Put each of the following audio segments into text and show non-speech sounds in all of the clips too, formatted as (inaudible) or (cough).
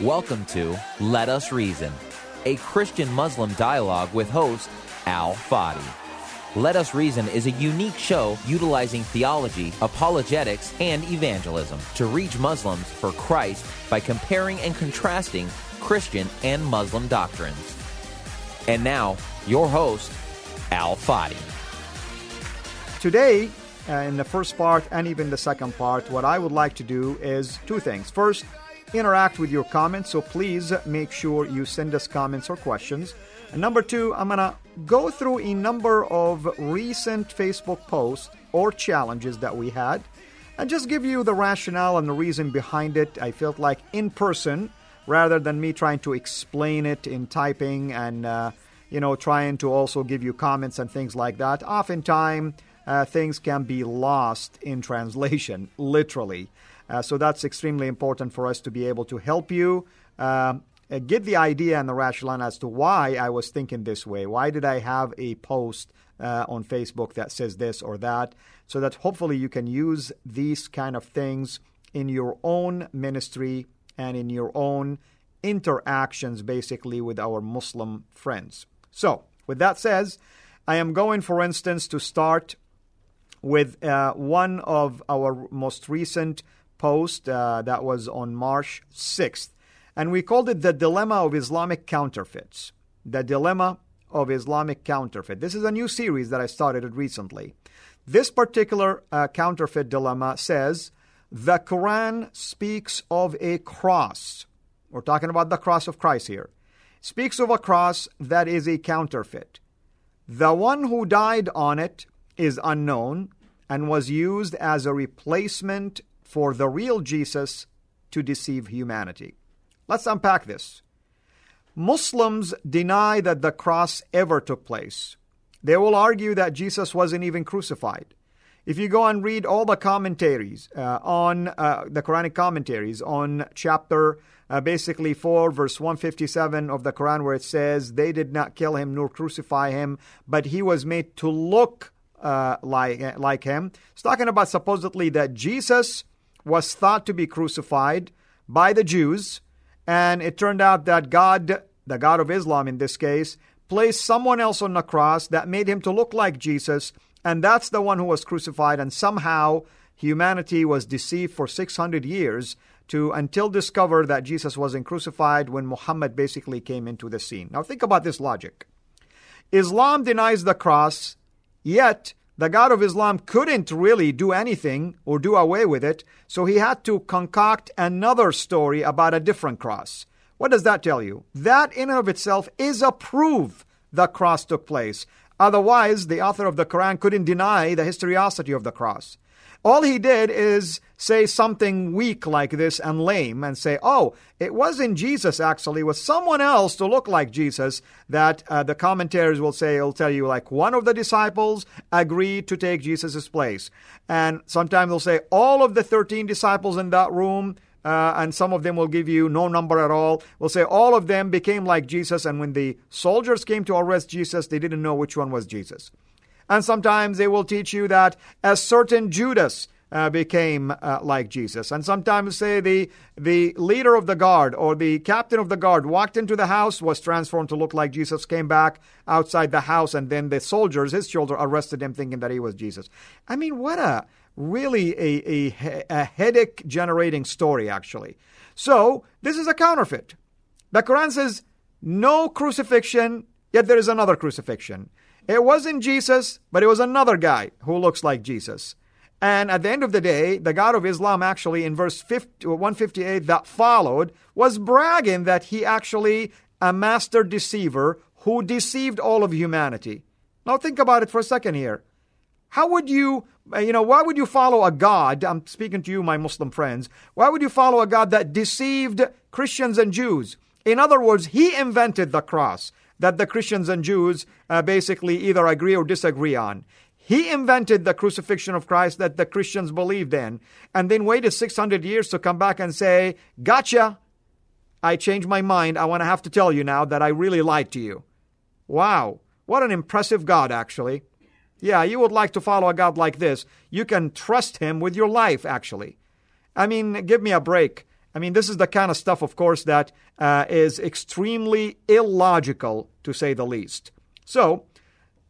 Welcome to Let Us Reason, a Christian Muslim dialogue with host Al Fadi. Let Us Reason is a unique show utilizing theology, apologetics, and evangelism to reach Muslims for Christ by comparing and contrasting Christian and Muslim doctrines. And now, your host, Al Fadi. Today, uh, in the first part and even the second part, what I would like to do is two things. First, interact with your comments, so please make sure you send us comments or questions. And number two, I'm going to go through a number of recent Facebook posts or challenges that we had and just give you the rationale and the reason behind it. I felt like in person rather than me trying to explain it in typing and, uh, you know, trying to also give you comments and things like that. Oftentimes, uh, things can be lost in (laughs) translation, literally. Uh, so that's extremely important for us to be able to help you um, uh, get the idea and the rationale as to why I was thinking this way. Why did I have a post uh, on Facebook that says this or that? So that hopefully you can use these kind of things in your own ministry and in your own interactions, basically, with our Muslim friends. So, with that says, I am going, for instance, to start with uh, one of our most recent post uh, that was on March 6th. And we called it The Dilemma of Islamic Counterfeits. The Dilemma of Islamic Counterfeit. This is a new series that I started recently. This particular uh, counterfeit dilemma says the Quran speaks of a cross. We're talking about the cross of Christ here. Speaks of a cross that is a counterfeit. The one who died on it is unknown and was used as a replacement for the real Jesus to deceive humanity. Let's unpack this. Muslims deny that the cross ever took place. They will argue that Jesus wasn't even crucified. If you go and read all the commentaries uh, on uh, the Quranic commentaries on chapter uh, basically 4, verse 157 of the Quran, where it says, They did not kill him nor crucify him, but he was made to look uh, like, like him. It's talking about supposedly that Jesus was thought to be crucified by the Jews, and it turned out that God, the God of Islam in this case, placed someone else on the cross that made him to look like Jesus, and that's the one who was crucified, and somehow humanity was deceived for 600 years to until discover that Jesus wasn't crucified when Muhammad basically came into the scene. Now think about this logic. Islam denies the cross, yet the God of Islam couldn't really do anything or do away with it, so he had to concoct another story about a different cross. What does that tell you? That in and of itself is a proof the cross took place. Otherwise, the author of the Quran couldn't deny the historicity of the cross. All he did is say something weak like this and lame and say, oh, it wasn't Jesus actually, it was someone else to look like Jesus that uh, the commentators will say, will tell you like one of the disciples agreed to take Jesus' place. And sometimes they'll say all of the 13 disciples in that room uh, and some of them will give you no number at all. Will say all of them became like Jesus, and when the soldiers came to arrest Jesus, they didn't know which one was Jesus. And sometimes they will teach you that a certain Judas uh, became uh, like Jesus. And sometimes say the, the leader of the guard or the captain of the guard walked into the house, was transformed to look like Jesus, came back outside the house, and then the soldiers, his children, arrested him thinking that he was Jesus. I mean, what a really a, a, a headache generating story, actually. So, this is a counterfeit. The Quran says no crucifixion, yet there is another crucifixion. It wasn't Jesus, but it was another guy who looks like Jesus. And at the end of the day, the God of Islam actually, in verse 50, 158 that followed, was bragging that he actually a master deceiver who deceived all of humanity. Now think about it for a second here. How would you, uh, you know, why would you follow a God? I'm speaking to you, my Muslim friends. Why would you follow a God that deceived Christians and Jews? In other words, he invented the cross that the Christians and Jews uh, basically either agree or disagree on. He invented the crucifixion of Christ that the Christians believed in, and then waited 600 years to come back and say, Gotcha! I changed my mind. I want to have to tell you now that I really lied to you. Wow. What an impressive God, actually. Yeah, you would like to follow a God like this. You can trust him with your life, actually. I mean, give me a break. I mean, this is the kind of stuff, of course, that uh, is extremely illogical, to say the least. So,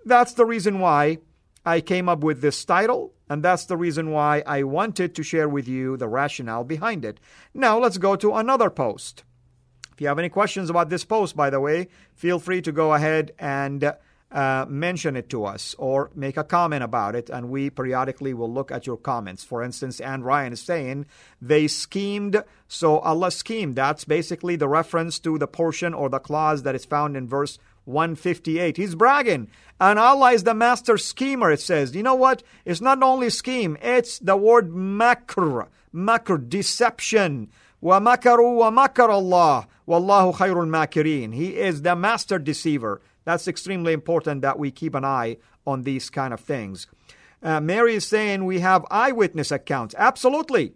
that's the reason why I came up with this title, and that's the reason why I wanted to share with you the rationale behind it. Now, let's go to another post. If you have any questions about this post, by the way, feel free to go ahead and uh, mention it to us or make a comment about it, and we periodically will look at your comments. For instance, Anne Ryan is saying they schemed, so Allah schemed. That's basically the reference to the portion or the clause that is found in verse 158. He's bragging. And Allah is the master schemer, it says. You know what? It's not only scheme, it's the word makr, makr, deception. وَمَكَرُوا وَمَكَرَ اللَّهُ وَاللَّهُ خَيْرُ الْمَاكِرِينَ He is the master deceiver. That's extremely important that we keep an eye on these kind of things. Uh, Mary is saying we have eyewitness accounts. Absolutely.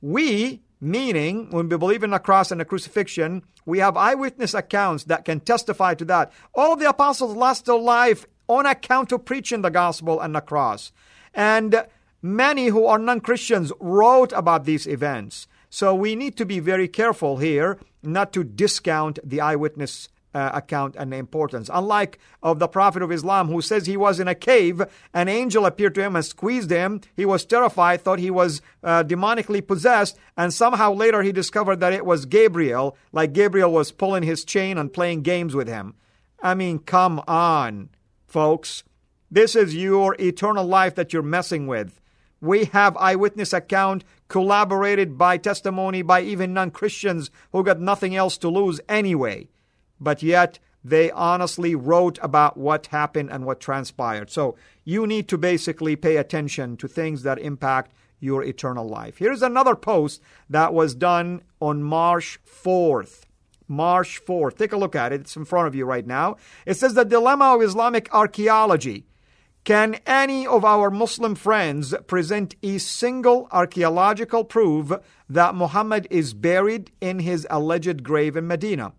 We, meaning when we believe in the cross and the crucifixion, we have eyewitness accounts that can testify to that. All of the apostles lost their life on account of preaching the gospel and the cross. And many who are non Christians wrote about these events. So we need to be very careful here not to discount the eyewitness uh, account and importance. Unlike of the Prophet of Islam who says he was in a cave, an angel appeared to him and squeezed him. He was terrified, thought he was uh, demonically possessed, and somehow later he discovered that it was Gabriel, like Gabriel was pulling his chain and playing games with him. I mean, come on, folks. This is your eternal life that you're messing with. We have eyewitness account corroborated by testimony by even non-Christians who got nothing else to lose anyway. But yet they honestly wrote about what happened and what transpired. So you need to basically pay attention to things that impact your eternal life. Here's another post that was done on March 4th. March 4th. Take a look at it. It's in front of you right now. It says the dilemma of Islamic archaeology. Can any of our Muslim friends present a single archaeological proof that Muhammad is buried in his alleged grave in Medina?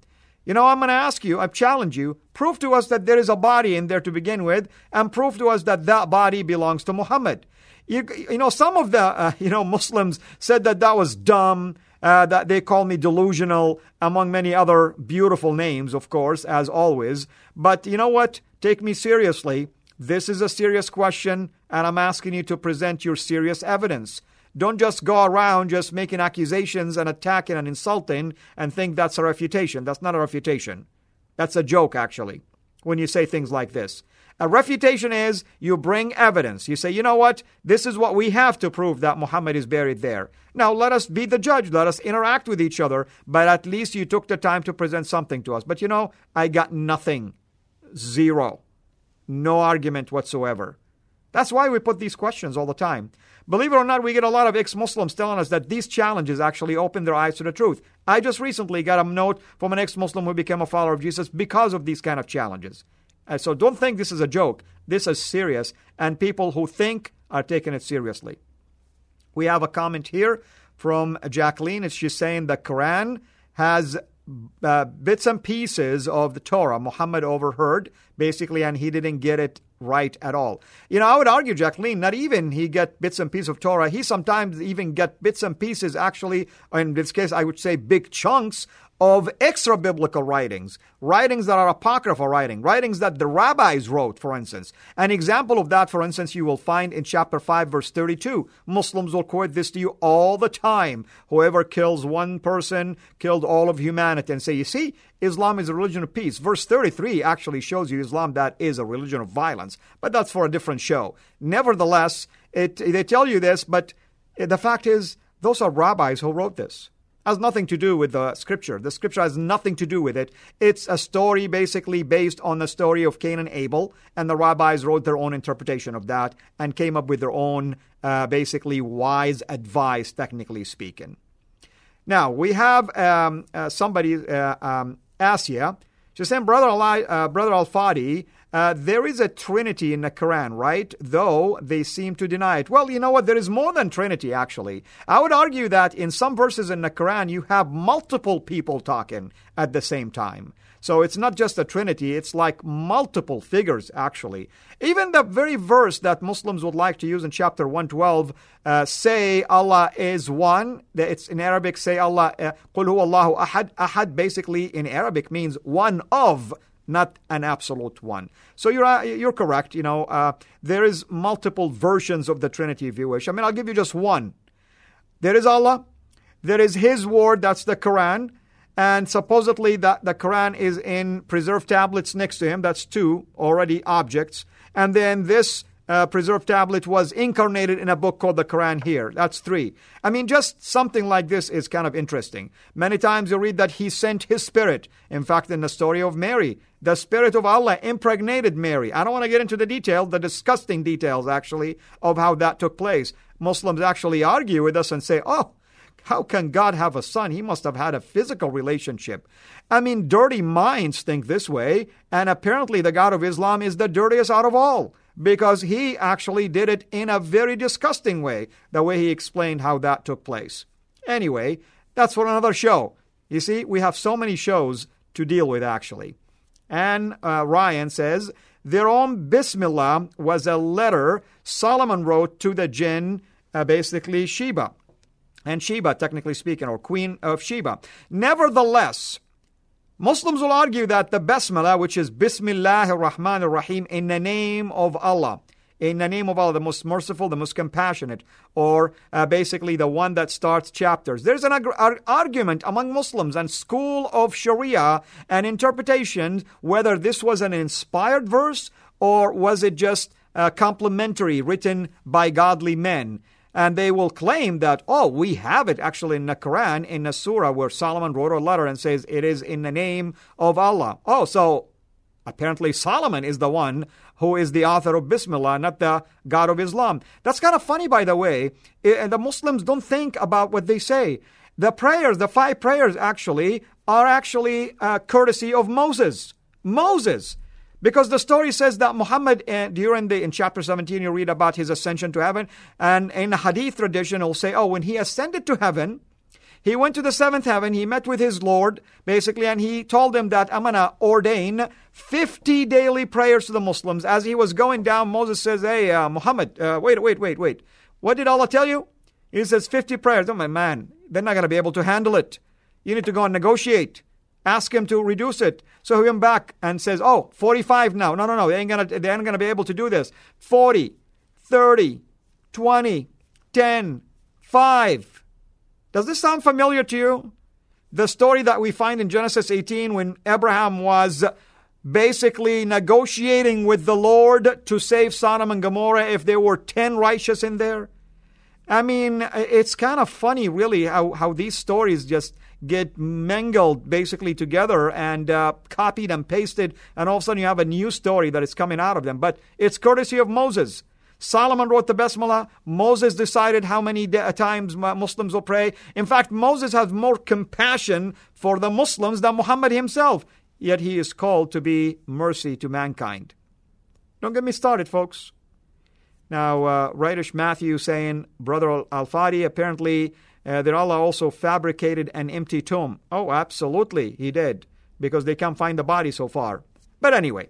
You know, I'm going to ask you, I challenge you, prove to us that there is a body in there to begin with, and prove to us that that body belongs to Muhammad. You, you know, some of the, uh, (laughs) you know, Muslims said that that was dumb, uh, that they call me delusional, among many other beautiful names, of course, as always. But you know what? Take me seriously. This is a serious question, and I'm asking you to present your serious evidence. Don't just go around just making accusations and attacking and insulting and think that's a refutation. That's not a refutation. That's a joke, actually, when you say things like this. A refutation is you bring evidence. You say, you know what? This is what we have to prove that Muhammad is buried there. Now let us be the judge. Let us interact with each other. But at least you took the time to present something to us. But you know, I got nothing. Zero. No argument whatsoever. That's why we put these questions all the time. Believe it or not, we get a lot of ex Muslims telling us that these challenges actually open their eyes to the truth. I just recently got a note from an ex Muslim who became a follower of Jesus because of these kind of challenges. Uh, so don't think this is a joke. This is serious, and people who think are taking it seriously. We have a comment here from Jacqueline. She's saying the Quran has uh, bits and pieces of the Torah Muhammad overheard, basically, and he didn't get it right at all. You know, I would argue, Jacqueline, not even he get bits and pieces of Torah. He sometimes even get bits and pieces, actually, in this case, I would say big chunks of extra biblical writings, writings that are apocryphal writing, writings that the rabbis wrote, for instance. An example of that, for instance, you will find in chapter 5, verse 32. Muslims will quote this to you all the time. Whoever kills one person killed all of humanity and say, you see, Islam is a religion of peace. Verse 33 actually shows you Islam that is a religion of violence, but that's for a different show. Nevertheless, it, they tell you this, but the fact is, those are rabbis who wrote this. Has nothing to do with the scripture. The scripture has nothing to do with it. It's a story basically based on the story of Cain and Abel, and the rabbis wrote their own interpretation of that and came up with their own uh, basically wise advice, technically speaking. Now, we have um, uh, somebody, uh, um, Asia, she's saying, Brother, Ali, uh, Brother Al-Fadi, uh, there is a trinity in the Quran, right? Though they seem to deny it. Well, you know what? There is more than trinity, actually. I would argue that in some verses in the Quran, you have multiple people talking at the same time. So it's not just a trinity, it's like multiple figures, actually. Even the very verse that Muslims would like to use in chapter 112, uh, say Allah is one, it's in Arabic, say Allah, uh, قُلْ هُوَ اللَّهُ أَحَدْ Ahad basically in Arabic means one of not an absolute one. So you're uh, you're correct. You know, uh, there is multiple versions of the Trinity, if you wish. I mean, I'll give you just one. There is Allah. There is His word. That's the Quran. And supposedly that the Quran is in preserved tablets next to him. That's two already objects. And then this uh, preserved tablet was incarnated in a book called the Quran here. That's three. I mean, just something like this is kind of interesting. Many times you read that he sent his spirit. In fact, in the story of Mary, the spirit of Allah impregnated Mary. I don't want to get into the details, the disgusting details actually, of how that took place. Muslims actually argue with us and say, oh, how can God have a son? He must have had a physical relationship. I mean, dirty minds think this way, and apparently the God of Islam is the dirtiest out of all because he actually did it in a very disgusting way, the way he explained how that took place. Anyway, that's for another show. You see, we have so many shows to deal with actually. And uh, Ryan says, their own Bismillah was a letter Solomon wrote to the jinn, uh, basically Sheba. And Sheba, technically speaking, or Queen of Sheba. Nevertheless, Muslims will argue that the Basmala, which is Bismillah ar-Rahman ar-Rahim, in the name of Allah, in the name of Allah, the most merciful, the most compassionate, or uh, basically the one that starts chapters. There's an ag- argument among Muslims and school of Sharia and interpretation whether this was an inspired verse or was it just uh, complimentary written by godly men and they will claim that, oh, we have it actually in the Quran, in the surah where Solomon wrote a letter and says it is in the name of Allah. Oh, so apparently Solomon is the one who is the author of Bismillah, not the God of Islam. That's kind of funny, by the way. And the Muslims don't think about what they say. The prayers, the five prayers actually, are actually uh, courtesy of Moses. Moses. Because the story says that Muhammad, uh, during the, in chapter 17, you read about his ascension to heaven. And in hadith tradition, it'll say, oh, when he ascended to heaven, he went to the seventh heaven, he met with his Lord, basically, and he told him that I'm going to ordain 50 daily prayers to the Muslims. As he was going down, Moses says, Hey, uh, Muhammad, uh, wait, wait, wait, wait. What did Allah tell you? He says 50 prayers. Oh, my man, they're not going to be able to handle it. You need to go and negotiate. Ask him to reduce it. So he went back and says, Oh, 45 now. No, no, no. They ain't gonna they ain't gonna be able to do this. 40, 30, 20, 10, 5. Does this sound familiar to you? The story that we find in Genesis 18 when Abraham was basically negotiating with the Lord to save Sodom and Gomorrah if there were 10 righteous in there. I mean, it's kind of funny, really, how, how these stories just get mangled basically together and uh, copied and pasted, and all of a sudden you have a new story that is coming out of them. But it's courtesy of Moses. Solomon wrote the Basmala. Moses decided how many de- times Muslims will pray. In fact, Moses has more compassion for the Muslims than Muhammad himself. Yet he is called to be mercy to mankind. Don't get me started, folks. Now, uh, Rightish Matthew saying, Brother Al Fadi apparently uh, that Allah also fabricated an empty tomb. Oh, absolutely, he did, because they can't find the body so far. But anyway,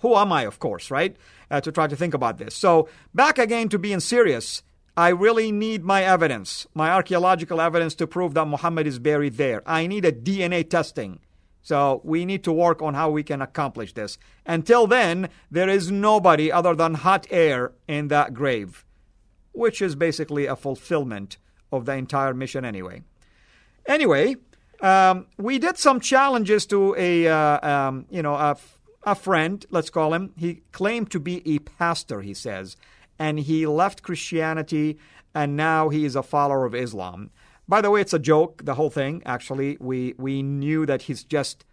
who am I, of course, right, uh, to try to think about this? So, back again to being serious. I really need my evidence, my archaeological evidence to prove that Muhammad is buried there. I need a DNA testing. So we need to work on how we can accomplish this. Until then, there is nobody other than hot air in that grave, which is basically a fulfillment of the entire mission anyway. Anyway, um, we did some challenges to a uh, um, you know a, a friend, let's call him. He claimed to be a pastor, he says, and he left Christianity and now he is a follower of Islam. By the way, it's a joke, the whole thing. Actually, we, we knew that he's just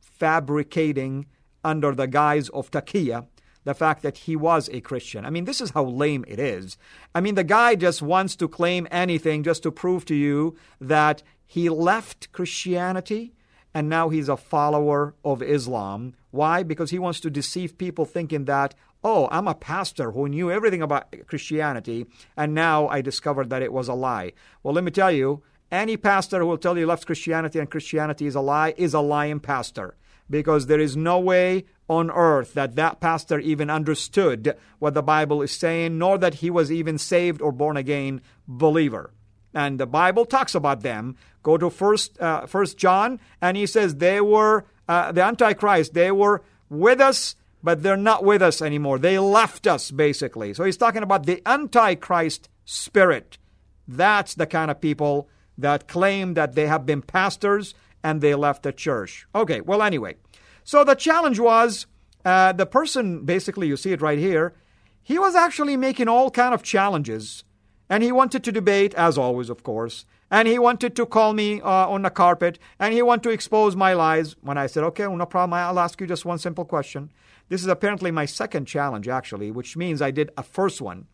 fabricating under the guise of taqiyya the fact that he was a Christian. I mean, this is how lame it is. I mean, the guy just wants to claim anything just to prove to you that he left Christianity and now he's a follower of Islam. Why? Because he wants to deceive people thinking that, oh, I'm a pastor who knew everything about Christianity and now I discovered that it was a lie. Well, let me tell you, any pastor who will tell you he left Christianity and Christianity is a lie is a lying pastor because there is no way on earth that that pastor even understood what the Bible is saying, nor that he was even saved or born again believer. And the Bible talks about them. Go to First uh, First John, and he says they were uh, the Antichrist. They were with us, but they're not with us anymore. They left us, basically. So he's talking about the Antichrist spirit. That's the kind of people that claim that they have been pastors and they left the church. Okay, well, anyway. So the challenge was uh, the person, basically, you see it right here, he was actually making all kind of challenges. And he wanted to debate, as always, of course. And he wanted to call me uh, on the carpet. And he wanted to expose my lies. When I said, okay, no problem, I'll ask you just one simple question. This is apparently my second challenge, actually, which means I did a first one.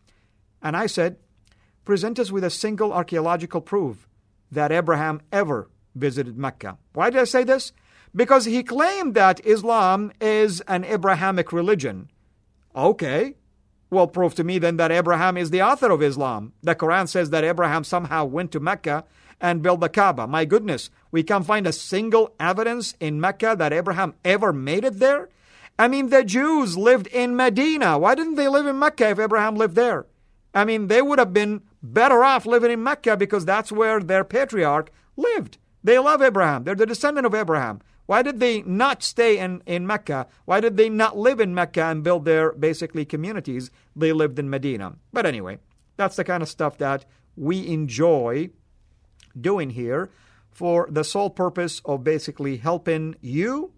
And I said, present us with a single archaeological proof that Abraham ever visited Mecca. Why did I say this? Because he claimed that Islam is an Abrahamic religion. Okay. Well, prove to me then that Abraham is the author of Islam. The Quran says that Abraham somehow went to Mecca and built the Kaaba. My goodness, we can't find a single evidence in Mecca that Abraham ever made it there. I mean, the Jews lived in Medina. Why didn't they live in Mecca if Abraham lived there? I mean, they would have been better off living in Mecca because that's where their patriarch lived. They love Abraham. They're the descendant of Abraham. Why did they not stay in, in Mecca? Why did they not live in Mecca and build their basically communities? They lived in Medina. But anyway, that's the kind of stuff that we enjoy doing here for the sole purpose of basically helping you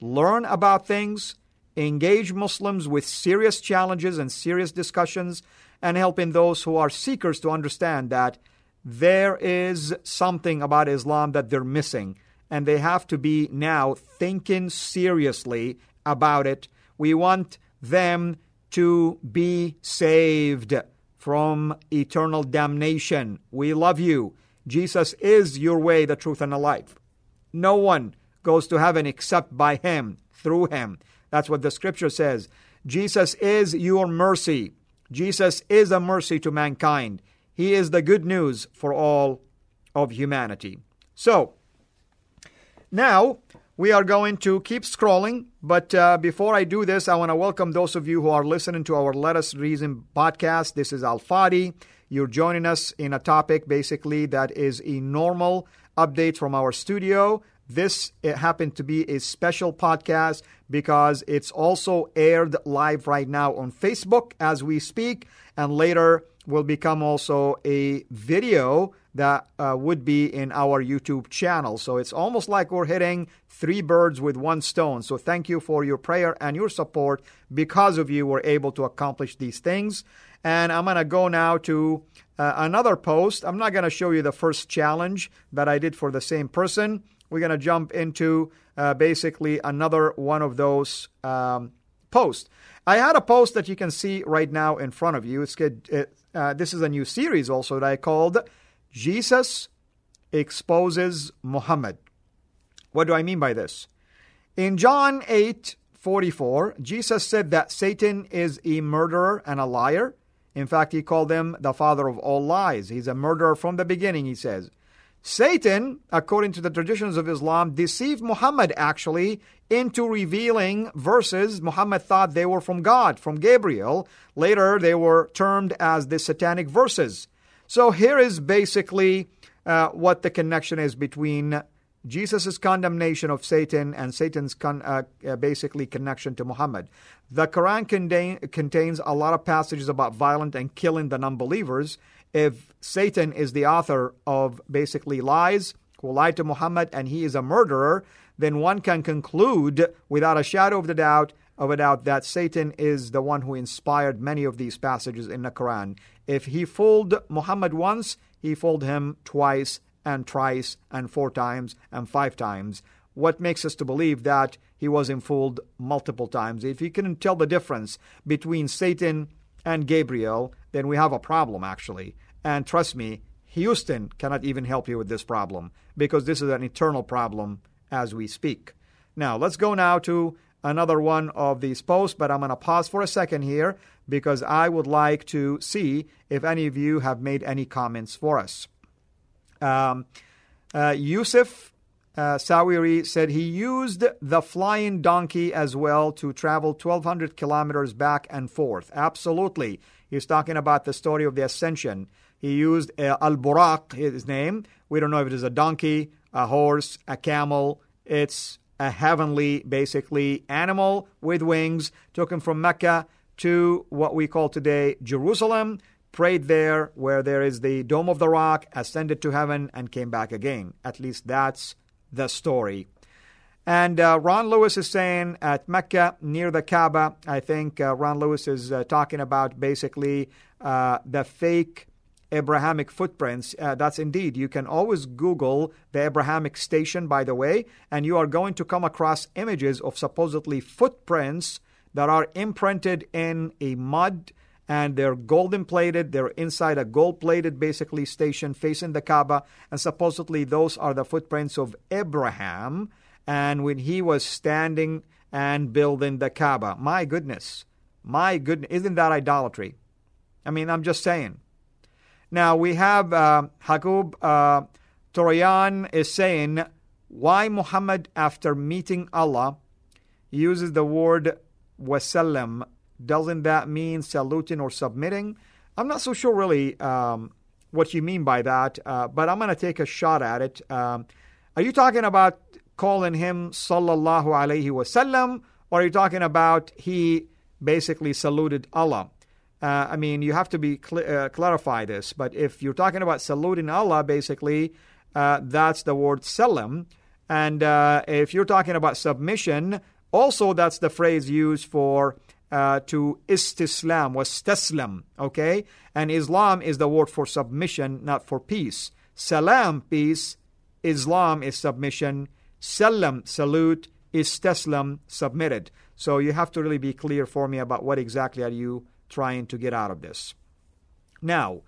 learn about things, engage Muslims with serious challenges and serious discussions, and helping those who are seekers to understand that there is something about Islam that they're missing, and they have to be now thinking seriously about it. We want them to be saved from eternal damnation. We love you. Jesus is your way, the truth, and the life. No one goes to heaven except by Him, through Him. That's what the scripture says. Jesus is your mercy. Jesus is a mercy to mankind. He is the good news for all of humanity. So, now we are going to keep scrolling, but uh, before I do this, I want to welcome those of you who are listening to our Let Us Reason podcast. This is Al Fadi. You're joining us in a topic basically that is a normal update from our studio. This happened to be a special podcast because it's also aired live right now on Facebook as we speak, and later will become also a video that uh, would be in our YouTube channel. So it's almost like we're hitting three birds with one stone. So thank you for your prayer and your support. Because of you, we're able to accomplish these things. And I'm going to go now to uh, another post. I'm not going to show you the first challenge that I did for the same person. We're going to jump into uh, basically another one of those um, posts. I had a post that you can see right now in front of you. It's good. It, uh, this is a new series also that I called Jesus Exposes Muhammad. What do I mean by this? In John 8 44, Jesus said that Satan is a murderer and a liar. In fact, he called him the father of all lies. He's a murderer from the beginning, he says. Satan, according to the traditions of Islam, deceived Muhammad actually into revealing verses Muhammad thought they were from God, from Gabriel. Later, they were termed as the satanic verses. So here is basically uh, what the connection is between Jesus' condemnation of Satan and Satan's con- uh, uh, basically connection to Muhammad. The Quran contain- contains a lot of passages about violent and killing the non-believers. If Satan is the author of basically lies, who lied to Muhammad and he is a murderer, then one can conclude without a shadow of doubt of a doubt that Satan is the one who inspired many of these passages in the Quran. If he fooled Muhammad once, he fooled him twice and thrice and four times and five times. What makes us to believe that he wasn't fooled multiple times? If he couldn't tell the difference between Satan and Gabriel, then we have a problem actually. And trust me, Houston cannot even help you with this problem because this is an eternal problem as we speak. Now, let's go now to another one of these posts, but I'm going to pause for a second here because I would like to see if any of you have made any comments for us. Um, uh, Yusuf uh, Sawiri said he used the flying donkey as well to travel 1,200 kilometers back and forth. Absolutely. He's talking about the story of the ascension. He used uh, Al Buraq, his name. We don't know if it is a donkey, a horse, a camel. It's a heavenly, basically, animal with wings. Took him from Mecca to what we call today Jerusalem, prayed there where there is the Dome of the Rock, ascended to heaven, and came back again. At least that's the story. And uh, Ron Lewis is saying at Mecca near the Kaaba, I think uh, Ron Lewis is uh, talking about basically uh, the fake Abrahamic footprints. Uh, that's indeed. You can always Google the Abrahamic station, by the way, and you are going to come across images of supposedly footprints that are imprinted in a mud and they're golden plated. They're inside a gold plated, basically, station facing the Kaaba. And supposedly, those are the footprints of Abraham. And when he was standing and building the Kaaba. My goodness. My goodness. Isn't that idolatry? I mean, I'm just saying. Now we have uh, Hakub uh, is saying why Muhammad, after meeting Allah, uses the word wasallam. Doesn't that mean saluting or submitting? I'm not so sure really um, what you mean by that, uh, but I'm going to take a shot at it. Um, are you talking about calling him sallallahu alaihi wasallam, or are you talking about he basically saluted Allah? Uh, I mean, you have to be cl- uh, clarify this. But if you're talking about saluting Allah, basically, uh, that's the word salam. And uh, if you're talking about submission, also that's the phrase used for uh, to istislam, was taslam. Okay, and Islam is the word for submission, not for peace. Salam, peace. Islam is submission. Salam, salute. Istislam, submitted. So you have to really be clear for me about what exactly are you trying to get out of this. Now,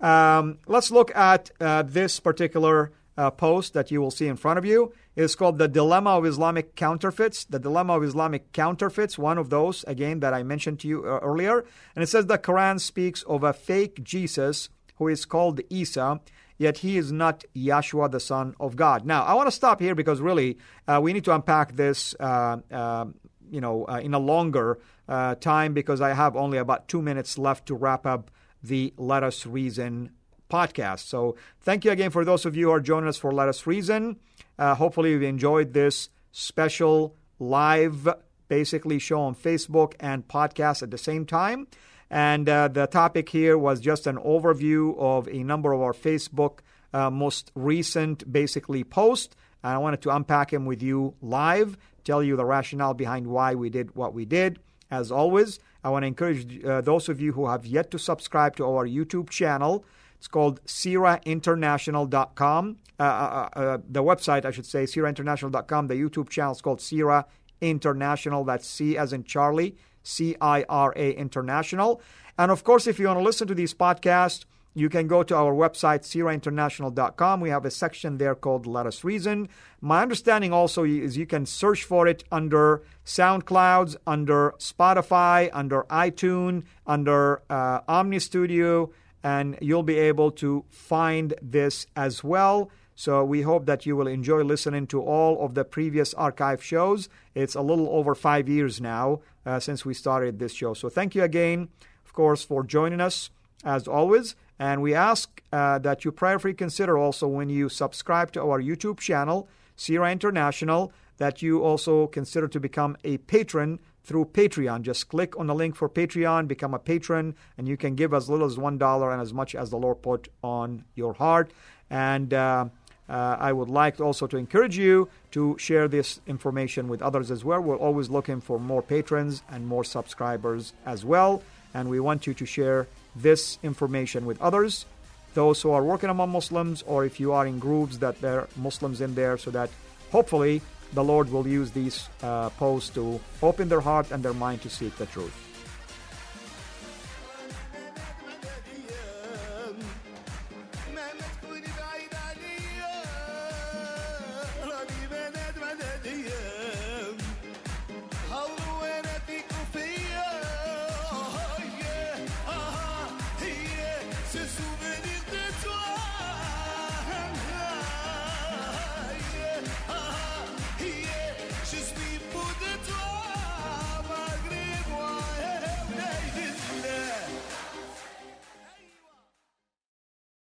um, let's look at uh, this particular uh, post that you will see in front of you. It's called The Dilemma of Islamic Counterfeits. The Dilemma of Islamic Counterfeits, one of those, again, that I mentioned to you uh, earlier. And it says the Quran speaks of a fake Jesus who is called Isa, yet he is not Yeshua, the Son of God. Now, I want to stop here because really uh, we need to unpack this, uh, uh, you know, in a longer uh, time because I have only about two minutes left to wrap up the Let Us Reason podcast. So thank you again for those of you who are joining us for Let Us Reason. Uh, hopefully, you've enjoyed this special live, basically, show on Facebook and podcast at the same time. And uh, the topic here was just an overview of a number of our Facebook uh, most recent, basically, posts. And I wanted to unpack them with you live, tell you the rationale behind why we did what we did. As always, I want to encourage uh, those of you who have yet to subscribe to our YouTube channel. It's called CIRAinternational.com. Uh, uh, uh, the website, I should say, CIRAinternational.com. The YouTube channel is called CIRA International. That's C as in Charlie, C I R A International. And of course, if you want to listen to these podcasts, you can go to our website, CIRAinternational.com. We have a section there called Let Us Reason. My understanding also is you can search for it under SoundClouds, under Spotify, under iTunes, under uh, Omny Studio, and you'll be able to find this as well. So we hope that you will enjoy listening to all of the previous archive shows. It's a little over five years now uh, since we started this show. So thank you again, of course, for joining us as always. And we ask uh, that you prayerfully consider also when you subscribe to our YouTube channel, CIRA International, that you also consider to become a patron through Patreon. Just click on the link for Patreon, become a patron, and you can give as little as $1 and as much as the Lord put on your heart. And uh, uh, I would like also to encourage you to share this information with others as well. We're always looking for more patrons and more subscribers as well. And we want you to share this information with others, those who are working among Muslims, or if you are in groups that there are Muslims in there, so that hopefully the Lord will use these uh, posts to open their heart and their mind to seek the truth.